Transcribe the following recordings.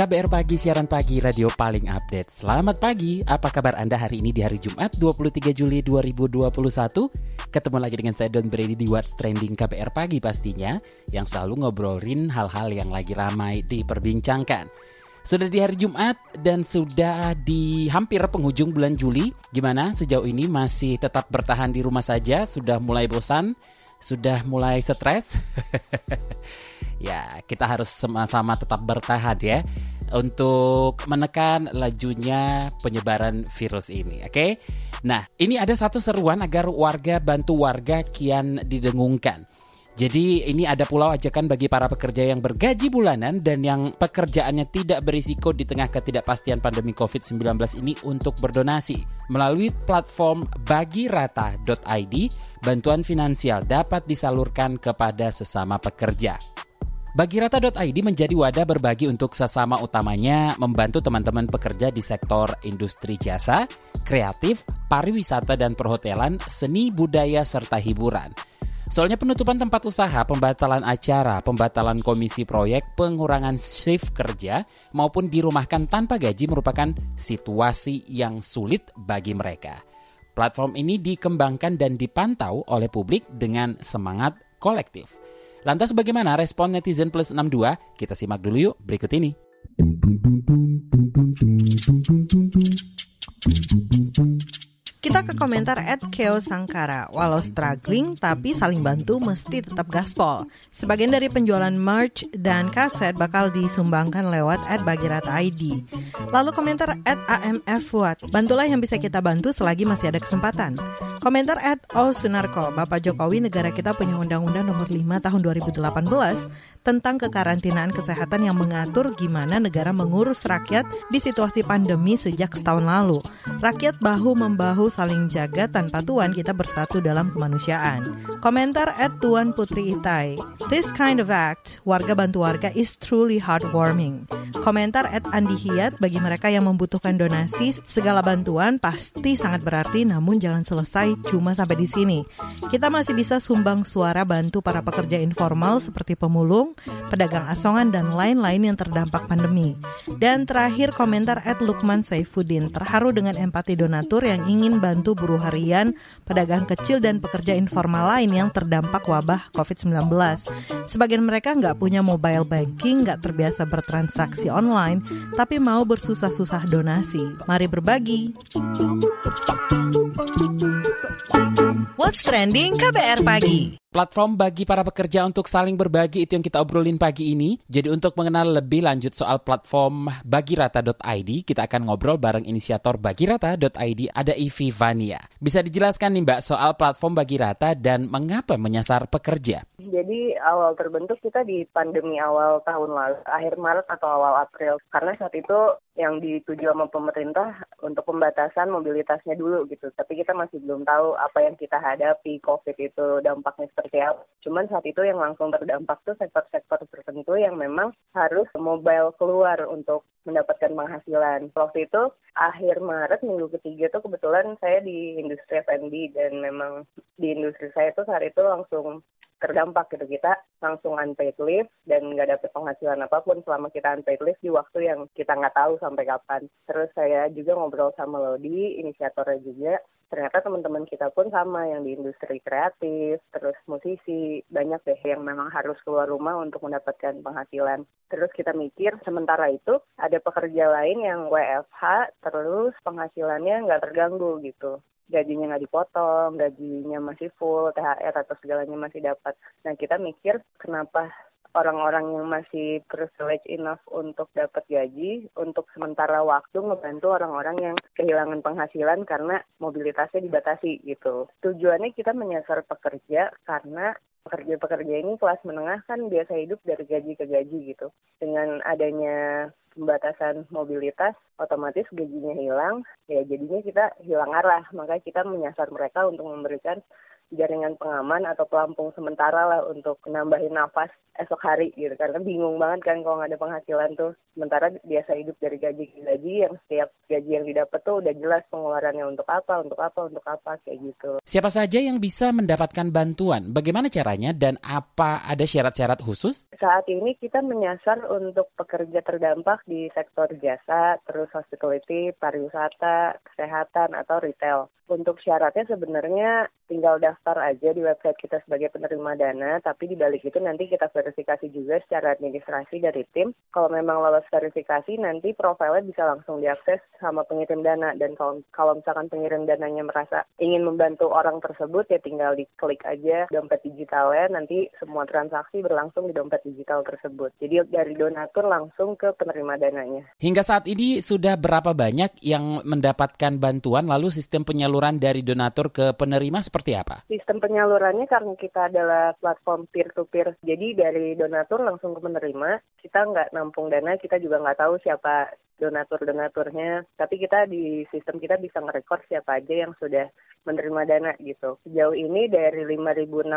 KBR Pagi, siaran pagi, radio paling update. Selamat pagi, apa kabar Anda hari ini di hari Jumat 23 Juli 2021? Ketemu lagi dengan saya Don Brady di What's Trending KBR Pagi pastinya, yang selalu ngobrolin hal-hal yang lagi ramai diperbincangkan. Sudah di hari Jumat dan sudah di hampir penghujung bulan Juli. Gimana sejauh ini masih tetap bertahan di rumah saja? Sudah mulai bosan? Sudah mulai stres? ya, kita harus sama-sama tetap bertahan ya untuk menekan lajunya penyebaran virus ini, oke? Okay? Nah, ini ada satu seruan agar warga bantu warga kian didengungkan. Jadi ini ada pulau ajakan bagi para pekerja yang bergaji bulanan dan yang pekerjaannya tidak berisiko di tengah ketidakpastian pandemi COVID-19 ini untuk berdonasi. Melalui platform bagirata.id, bantuan finansial dapat disalurkan kepada sesama pekerja. Bagirata.id menjadi wadah berbagi untuk sesama utamanya membantu teman-teman pekerja di sektor industri jasa, kreatif, pariwisata dan perhotelan, seni budaya serta hiburan. Soalnya penutupan tempat usaha, pembatalan acara, pembatalan komisi proyek, pengurangan shift kerja, maupun dirumahkan tanpa gaji merupakan situasi yang sulit bagi mereka. Platform ini dikembangkan dan dipantau oleh publik dengan semangat kolektif. Lantas bagaimana respon netizen plus 62? Kita simak dulu yuk berikut ini. Kita ke komentar at Keo Sangkara. Walau struggling, tapi saling bantu mesti tetap gaspol. Sebagian dari penjualan merch dan kaset bakal disumbangkan lewat at Bagirata ID. Lalu komentar at AMF Fuad. Bantulah yang bisa kita bantu selagi masih ada kesempatan. Komentar at O Sunarko. Bapak Jokowi negara kita punya Undang-Undang nomor 5 tahun 2018 tentang kekarantinaan kesehatan yang mengatur gimana negara mengurus rakyat di situasi pandemi sejak setahun lalu. Rakyat bahu-membahu saling jaga tanpa tuan kita bersatu dalam kemanusiaan. Komentar at Tuan Putri Itai. This kind of act, warga bantu warga is truly heartwarming. Komentar at Andi Hiyat bagi mereka yang membutuhkan donasi, segala bantuan pasti sangat berarti namun jangan selesai cuma sampai di sini. Kita masih bisa sumbang suara bantu para pekerja informal seperti pemulung, pedagang asongan, dan lain-lain yang terdampak pandemi. Dan terakhir komentar at Lukman Saifuddin, terharu dengan empati donatur yang ingin bantu buruh harian, pedagang kecil, dan pekerja informal lain yang terdampak wabah COVID-19. Sebagian mereka nggak punya mobile banking, nggak terbiasa bertransaksi online, tapi mau bersusah-susah donasi. Mari berbagi. What's Trending KBR Pagi Platform bagi para pekerja untuk saling berbagi itu yang kita obrolin pagi ini. Jadi untuk mengenal lebih lanjut soal platform bagirata.id, kita akan ngobrol bareng inisiator bagirata.id ada Ivi Vania. Bisa dijelaskan nih Mbak soal platform Bagirata dan mengapa menyasar pekerja? Jadi awal terbentuk kita di pandemi awal tahun lalu, akhir Maret atau awal April. Karena saat itu yang dituju sama pemerintah untuk pembatasan mobilitasnya dulu gitu. Tapi kita masih belum tahu apa yang kita hadapi, COVID itu dampaknya seperti apa. Cuman saat itu yang langsung terdampak tuh sektor-sektor tertentu yang memang harus mobile keluar untuk mendapatkan penghasilan. Waktu itu akhir Maret minggu ketiga tuh kebetulan saya di industri F&B dan memang di industri saya tuh saat itu langsung terdampak gitu kita langsung unpaid leave dan nggak dapet penghasilan apa pun selama kita unpaid leave di waktu yang kita nggak tahu sampai kapan. Terus saya juga ngobrol sama Lodi, inisiatornya juga. Ternyata teman-teman kita pun sama yang di industri kreatif, terus musisi, banyak deh yang memang harus keluar rumah untuk mendapatkan penghasilan. Terus kita mikir sementara itu ada pekerja lain yang WFH, terus penghasilannya nggak terganggu gitu gajinya nggak dipotong, gajinya masih full, THR atau segalanya masih dapat. Nah kita mikir kenapa orang-orang yang masih privilege enough untuk dapat gaji untuk sementara waktu ngebantu orang-orang yang kehilangan penghasilan karena mobilitasnya dibatasi gitu. Tujuannya kita menyasar pekerja karena pekerja-pekerja ini kelas menengah kan biasa hidup dari gaji ke gaji gitu. Dengan adanya pembatasan mobilitas, otomatis gajinya hilang, ya jadinya kita hilang arah. Makanya kita menyasar mereka untuk memberikan jaringan pengaman atau pelampung sementara lah untuk nambahin nafas esok hari gitu karena bingung banget kan kalau nggak ada penghasilan tuh sementara biasa hidup dari gaji ke gaji yang setiap gaji yang didapat tuh udah jelas pengeluarannya untuk apa untuk apa untuk apa kayak gitu Siapa saja yang bisa mendapatkan bantuan? Bagaimana caranya dan apa ada syarat-syarat khusus? saat ini kita menyasar untuk pekerja terdampak di sektor jasa terus hospitality pariwisata kesehatan atau retail untuk syaratnya sebenarnya tinggal daftar aja di website kita sebagai penerima dana, tapi di balik itu nanti kita verifikasi juga secara administrasi dari tim. Kalau memang lolos verifikasi, nanti profilnya bisa langsung diakses sama pengirim dana. Dan kalau, kalau misalkan pengirim dananya merasa ingin membantu orang tersebut, ya tinggal diklik aja dompet digitalnya, nanti semua transaksi berlangsung di dompet digital tersebut. Jadi dari donatur langsung ke penerima dananya. Hingga saat ini sudah berapa banyak yang mendapatkan bantuan lalu sistem penyaluran dari donatur ke penerima seperti apa? Sistem penyalurannya karena kita adalah platform peer-to-peer, jadi dari donatur langsung ke penerima, kita nggak nampung dana, kita juga nggak tahu siapa donatur-donaturnya, tapi kita di sistem kita bisa ngerekord siapa aja yang sudah menerima dana gitu. Sejauh ini dari 5.600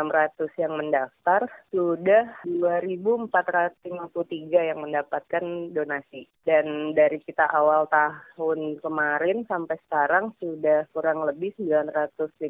yang mendaftar, sudah 2.453 yang mendapatkan donasi. Dan dari kita awal tahun kemarin sampai sekarang sudah kurang lebih 950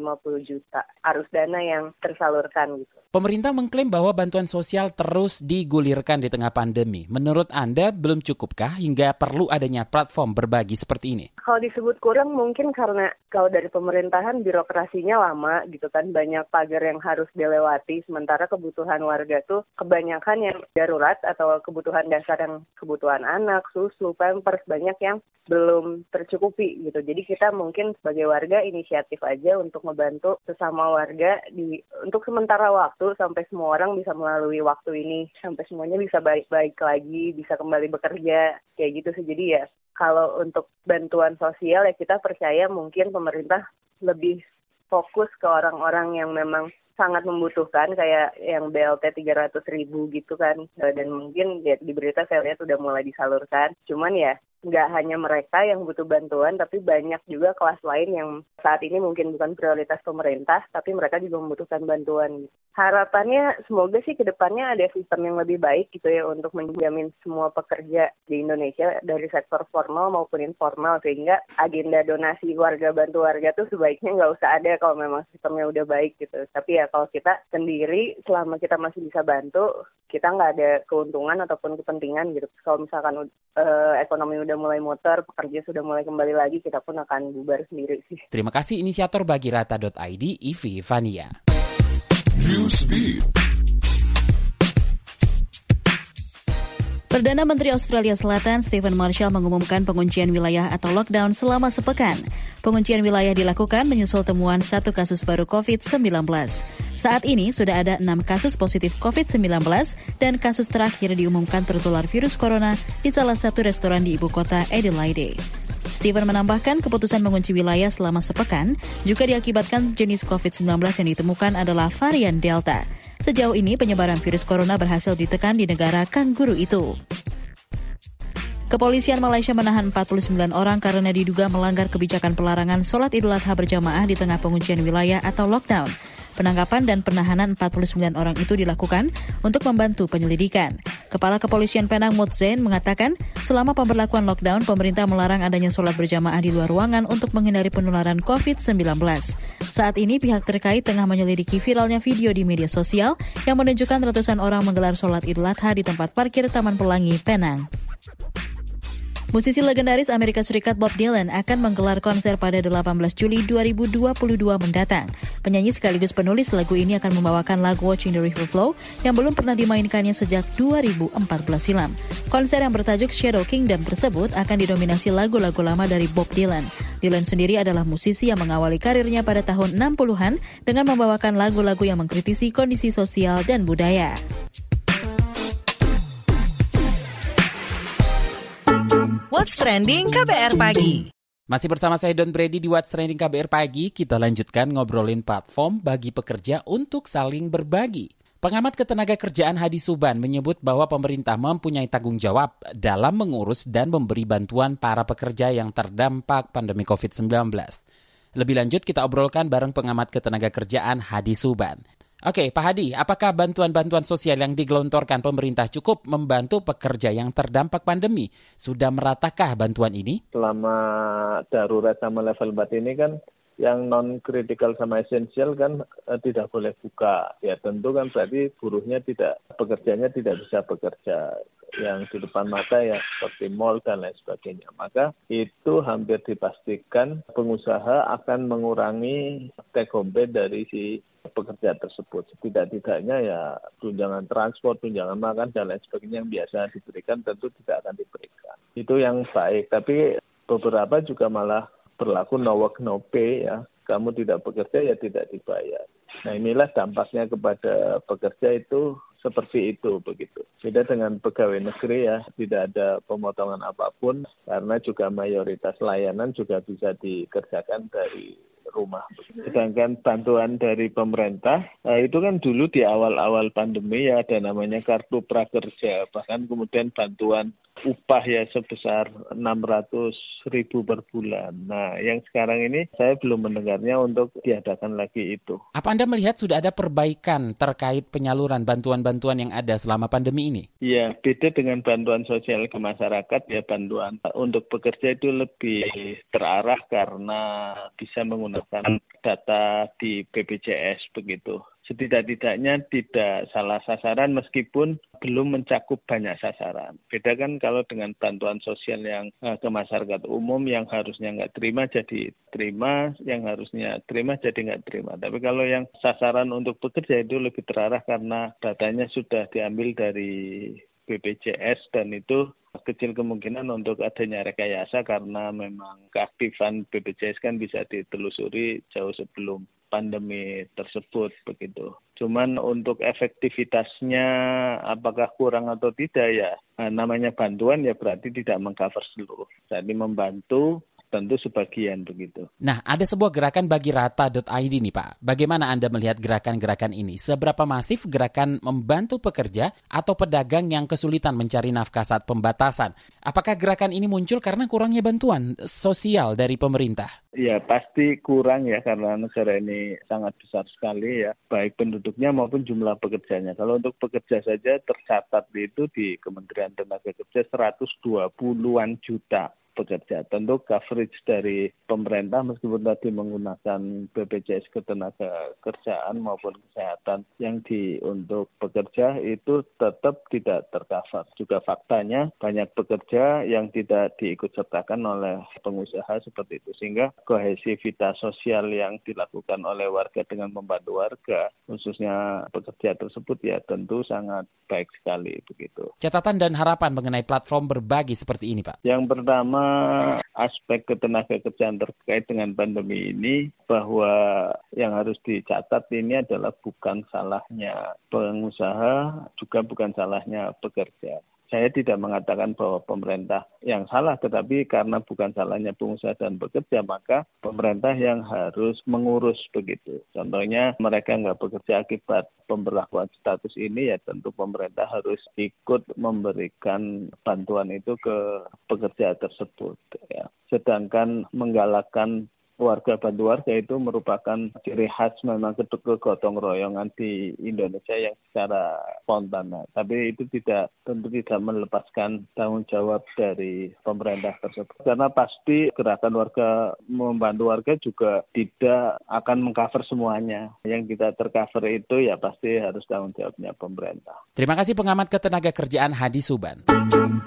juta arus dana yang tersalurkan gitu. Pemerintah mengklaim bahwa bantuan sosial terus digulirkan di tengah pandemi. Menurut Anda belum cukupkah hingga perlu adanya platform berbagi seperti ini? Kalau disebut kurang mungkin karena kalau dari pemerintahan birokrasinya lama gitu kan banyak pagar yang harus dilewati sementara kebutuhan warga tuh kebanyakan yang darurat atau kebutuhan dasar yang kebutuhan anak, susu, pampers banyak yang belum tercukupi gitu. Jadi kita mungkin sebagai warga inisiatif aja untuk membantu sesama warga di untuk sementara waktu sampai semua orang bisa melalui waktu ini sampai semuanya bisa baik-baik lagi, bisa kembali bekerja kayak gitu sih. Jadi ya kalau untuk bantuan sosial ya kita percaya mungkin pemerintah lebih fokus ke orang-orang yang memang sangat membutuhkan kayak yang BLT 300 ribu gitu kan. Dan mungkin ya, di berita saya lihat udah mulai disalurkan. Cuman ya nggak hanya mereka yang butuh bantuan, tapi banyak juga kelas lain yang saat ini mungkin bukan prioritas pemerintah, tapi mereka juga membutuhkan bantuan. Harapannya semoga sih ke depannya ada sistem yang lebih baik gitu ya untuk menjamin semua pekerja di Indonesia dari sektor formal maupun informal sehingga agenda donasi warga bantu warga tuh sebaiknya nggak usah ada kalau memang sistemnya udah baik gitu. Tapi ya kalau kita sendiri selama kita masih bisa bantu, kita nggak ada keuntungan ataupun kepentingan gitu. Kalau misalkan uh, ekonomi udah mulai motor, pekerja sudah mulai kembali lagi, kita pun akan bubar sendiri sih. Terima kasih inisiator bagirata.id, Ivi Vania. Perdana Menteri Australia Selatan Stephen Marshall mengumumkan penguncian wilayah atau lockdown selama sepekan. Penguncian wilayah dilakukan menyusul temuan satu kasus baru COVID-19. Saat ini sudah ada enam kasus positif COVID-19 dan kasus terakhir diumumkan tertular virus corona di salah satu restoran di ibu kota Adelaide. Stephen menambahkan keputusan mengunci wilayah selama sepekan juga diakibatkan jenis COVID-19 yang ditemukan adalah varian Delta. Sejauh ini penyebaran virus corona berhasil ditekan di negara kangguru itu. Kepolisian Malaysia menahan 49 orang karena diduga melanggar kebijakan pelarangan sholat idul adha berjamaah di tengah penguncian wilayah atau lockdown. Penangkapan dan penahanan 49 orang itu dilakukan untuk membantu penyelidikan. Kepala Kepolisian Penang Mut Zain mengatakan, selama pemberlakuan lockdown, pemerintah melarang adanya sholat berjamaah di luar ruangan untuk menghindari penularan COVID-19. Saat ini pihak terkait tengah menyelidiki viralnya video di media sosial yang menunjukkan ratusan orang menggelar sholat idul adha di tempat parkir Taman Pelangi, Penang. Musisi legendaris Amerika Serikat Bob Dylan akan menggelar konser pada 18 Juli 2022 mendatang. Penyanyi sekaligus penulis lagu ini akan membawakan lagu Watching the River Flow yang belum pernah dimainkannya sejak 2014 silam. Konser yang bertajuk Shadow Kingdom tersebut akan didominasi lagu-lagu lama dari Bob Dylan. Dylan sendiri adalah musisi yang mengawali karirnya pada tahun 60-an dengan membawakan lagu-lagu yang mengkritisi kondisi sosial dan budaya. What's Trending KBR Pagi. Masih bersama saya Don Brady di What's Trending KBR Pagi, kita lanjutkan ngobrolin platform bagi pekerja untuk saling berbagi. Pengamat ketenaga kerjaan Hadi Suban menyebut bahwa pemerintah mempunyai tanggung jawab dalam mengurus dan memberi bantuan para pekerja yang terdampak pandemi COVID-19. Lebih lanjut kita obrolkan bareng pengamat ketenaga kerjaan Hadi Suban. Oke, Pak Hadi, apakah bantuan-bantuan sosial yang digelontorkan pemerintah cukup membantu pekerja yang terdampak pandemi? Sudah meratakah bantuan ini? Selama darurat sama level 4 ini kan yang non kritikal sama esensial kan eh, tidak boleh buka ya tentu kan berarti buruhnya tidak pekerjanya tidak bisa bekerja yang di depan mata ya seperti mall dan lain sebagainya maka itu hampir dipastikan pengusaha akan mengurangi take home pay dari si pekerja tersebut setidak-tidaknya ya tunjangan transport tunjangan makan dan lain sebagainya yang biasa diberikan tentu tidak akan diberikan itu yang baik tapi beberapa juga malah berlaku no work no pay ya. Kamu tidak bekerja ya tidak dibayar. Nah inilah dampaknya kepada pekerja itu seperti itu begitu. Beda dengan pegawai negeri ya, tidak ada pemotongan apa pun karena juga mayoritas layanan juga bisa dikerjakan dari rumah. Sedangkan bantuan dari pemerintah, nah itu kan dulu di awal-awal pandemi ya ada namanya kartu prakerja, bahkan kemudian bantuan upah ya sebesar 600 ribu per bulan. Nah, yang sekarang ini saya belum mendengarnya untuk diadakan lagi itu. Apa Anda melihat sudah ada perbaikan terkait penyaluran bantuan-bantuan yang ada selama pandemi ini? Iya, beda dengan bantuan sosial ke masyarakat ya bantuan untuk pekerja itu lebih terarah karena bisa menggunakan data di BPJS begitu setidak-tidaknya tidak salah sasaran meskipun belum mencakup banyak sasaran. Beda kan kalau dengan bantuan sosial yang uh, ke masyarakat umum yang harusnya nggak terima jadi terima, yang harusnya terima jadi nggak terima. Tapi kalau yang sasaran untuk bekerja itu lebih terarah karena datanya sudah diambil dari BPJS dan itu kecil kemungkinan untuk adanya rekayasa karena memang keaktifan BPJS kan bisa ditelusuri jauh sebelum pandemi tersebut begitu. Cuman untuk efektivitasnya apakah kurang atau tidak ya nah, namanya bantuan ya berarti tidak mengcover seluruh. Jadi membantu tentu sebagian begitu. Nah, ada sebuah gerakan bagi rata.id nih Pak. Bagaimana Anda melihat gerakan-gerakan ini? Seberapa masif gerakan membantu pekerja atau pedagang yang kesulitan mencari nafkah saat pembatasan? Apakah gerakan ini muncul karena kurangnya bantuan sosial dari pemerintah? Ya pasti kurang ya karena negara ini sangat besar sekali ya baik penduduknya maupun jumlah pekerjanya. Kalau untuk pekerja saja tercatat itu di Kementerian Tenaga Kerja 120-an juta pekerja. Tentu coverage dari pemerintah meskipun tadi menggunakan BPJS ketenaga kerjaan maupun kesehatan yang di untuk pekerja itu tetap tidak tercover. Juga faktanya banyak pekerja yang tidak diikut sertakan oleh pengusaha seperti itu sehingga kohesivitas sosial yang dilakukan oleh warga dengan membantu warga khususnya pekerja tersebut ya tentu sangat baik sekali begitu. Catatan dan harapan mengenai platform berbagi seperti ini, Pak. Yang pertama aspek ketenaga kerjaan terkait dengan pandemi ini bahwa yang harus dicatat ini adalah bukan salahnya pengusaha juga bukan salahnya pekerja saya tidak mengatakan bahwa pemerintah yang salah, tetapi karena bukan salahnya pengusaha dan bekerja, maka pemerintah yang harus mengurus begitu. Contohnya mereka nggak bekerja akibat pemberlakuan status ini, ya tentu pemerintah harus ikut memberikan bantuan itu ke pekerja tersebut. Ya. Sedangkan menggalakkan warga bantu warga itu merupakan ciri khas memang kegotong royongan di Indonesia yang secara spontan. Nah, tapi itu tidak tentu tidak melepaskan tanggung jawab dari pemerintah tersebut. Karena pasti gerakan warga membantu warga juga tidak akan mengcover semuanya. Yang kita tercover itu ya pasti harus tanggung jawabnya pemerintah. Terima kasih pengamat ketenaga kerjaan Hadi Suban.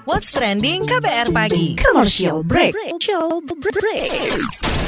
What's trending KBR pagi? Commercial break. Commercial break.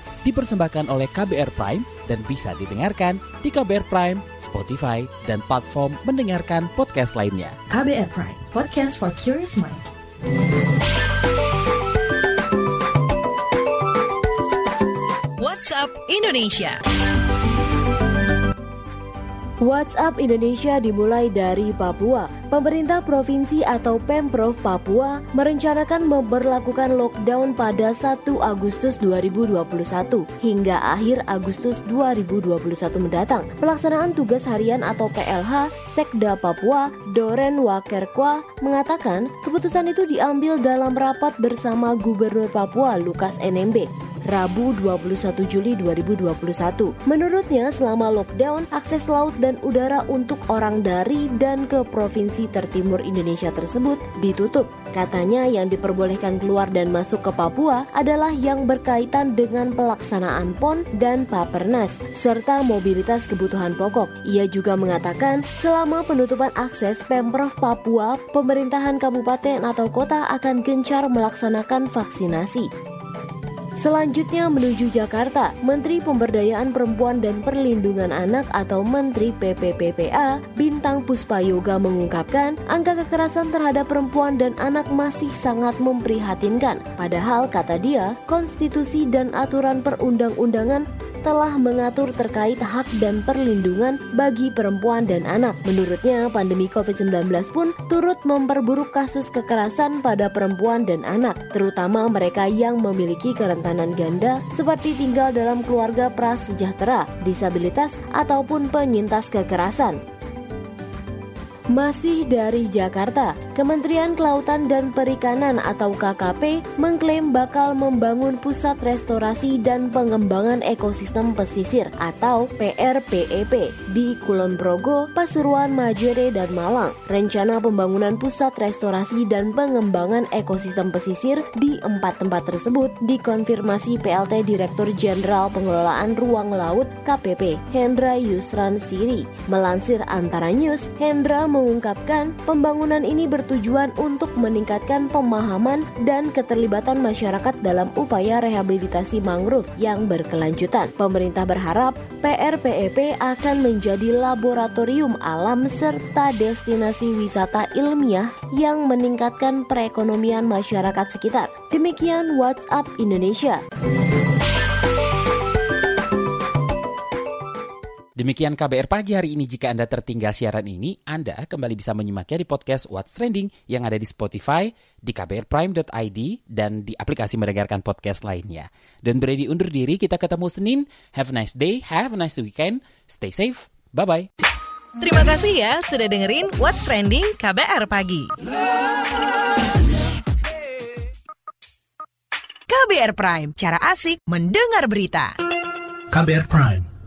Dipersembahkan oleh KBR Prime dan bisa didengarkan di KBR Prime, Spotify, dan platform mendengarkan podcast lainnya. KBR Prime, podcast for curious mind. WhatsApp Indonesia. WhatsApp Indonesia dimulai dari Papua. Pemerintah provinsi atau Pemprov Papua merencanakan memperlakukan lockdown pada 1 Agustus 2021 hingga akhir Agustus 2021 mendatang. Pelaksanaan tugas harian atau PLH Sekda Papua, Doren Wakerkwa, mengatakan keputusan itu diambil dalam rapat bersama Gubernur Papua Lukas NMB. Rabu 21 Juli 2021. Menurutnya selama lockdown, akses laut dan udara untuk orang dari dan ke provinsi tertimur Indonesia tersebut ditutup. Katanya yang diperbolehkan keluar dan masuk ke Papua adalah yang berkaitan dengan pelaksanaan PON dan Papernas serta mobilitas kebutuhan pokok. Ia juga mengatakan selama penutupan akses Pemprov Papua, pemerintahan kabupaten atau kota akan gencar melaksanakan vaksinasi. Selanjutnya menuju Jakarta, Menteri Pemberdayaan Perempuan dan Perlindungan Anak atau Menteri PPPPA Bintang Puspayoga mengungkapkan angka kekerasan terhadap perempuan dan anak masih sangat memprihatinkan. Padahal kata dia, konstitusi dan aturan perundang-undangan telah mengatur terkait hak dan perlindungan bagi perempuan dan anak. Menurutnya, pandemi COVID-19 pun turut memperburuk kasus kekerasan pada perempuan dan anak, terutama mereka yang memiliki kerentanan ganda seperti tinggal dalam keluarga prasejahtera, disabilitas, ataupun penyintas kekerasan. Masih dari Jakarta, Kementerian Kelautan dan Perikanan atau KKP mengklaim bakal membangun pusat restorasi dan pengembangan ekosistem pesisir atau PRPEP di Kulon Progo, Pasuruan, Majere, dan Malang. Rencana pembangunan pusat restorasi dan pengembangan ekosistem pesisir di empat tempat tersebut dikonfirmasi PLT Direktur Jenderal Pengelolaan Ruang Laut KPP Hendra Yusran Siri. Melansir Antara News, Hendra mengungkapkan pembangunan ini bertujuan untuk meningkatkan pemahaman dan keterlibatan masyarakat dalam upaya rehabilitasi mangrove yang berkelanjutan. Pemerintah berharap PRPEP akan menjadi laboratorium alam serta destinasi wisata ilmiah yang meningkatkan perekonomian masyarakat sekitar. Demikian WhatsApp Indonesia. Demikian KBR pagi hari ini. Jika Anda tertinggal siaran ini, Anda kembali bisa menyimaknya di podcast What's Trending yang ada di Spotify, di kbrprime.id, dan di aplikasi mendengarkan podcast lainnya. Dan Brady undur diri, kita ketemu Senin. Have a nice day, have a nice weekend, stay safe, bye-bye. Terima kasih ya sudah dengerin What's Trending KBR Pagi. KBR Prime, cara asik mendengar berita. KBR Prime,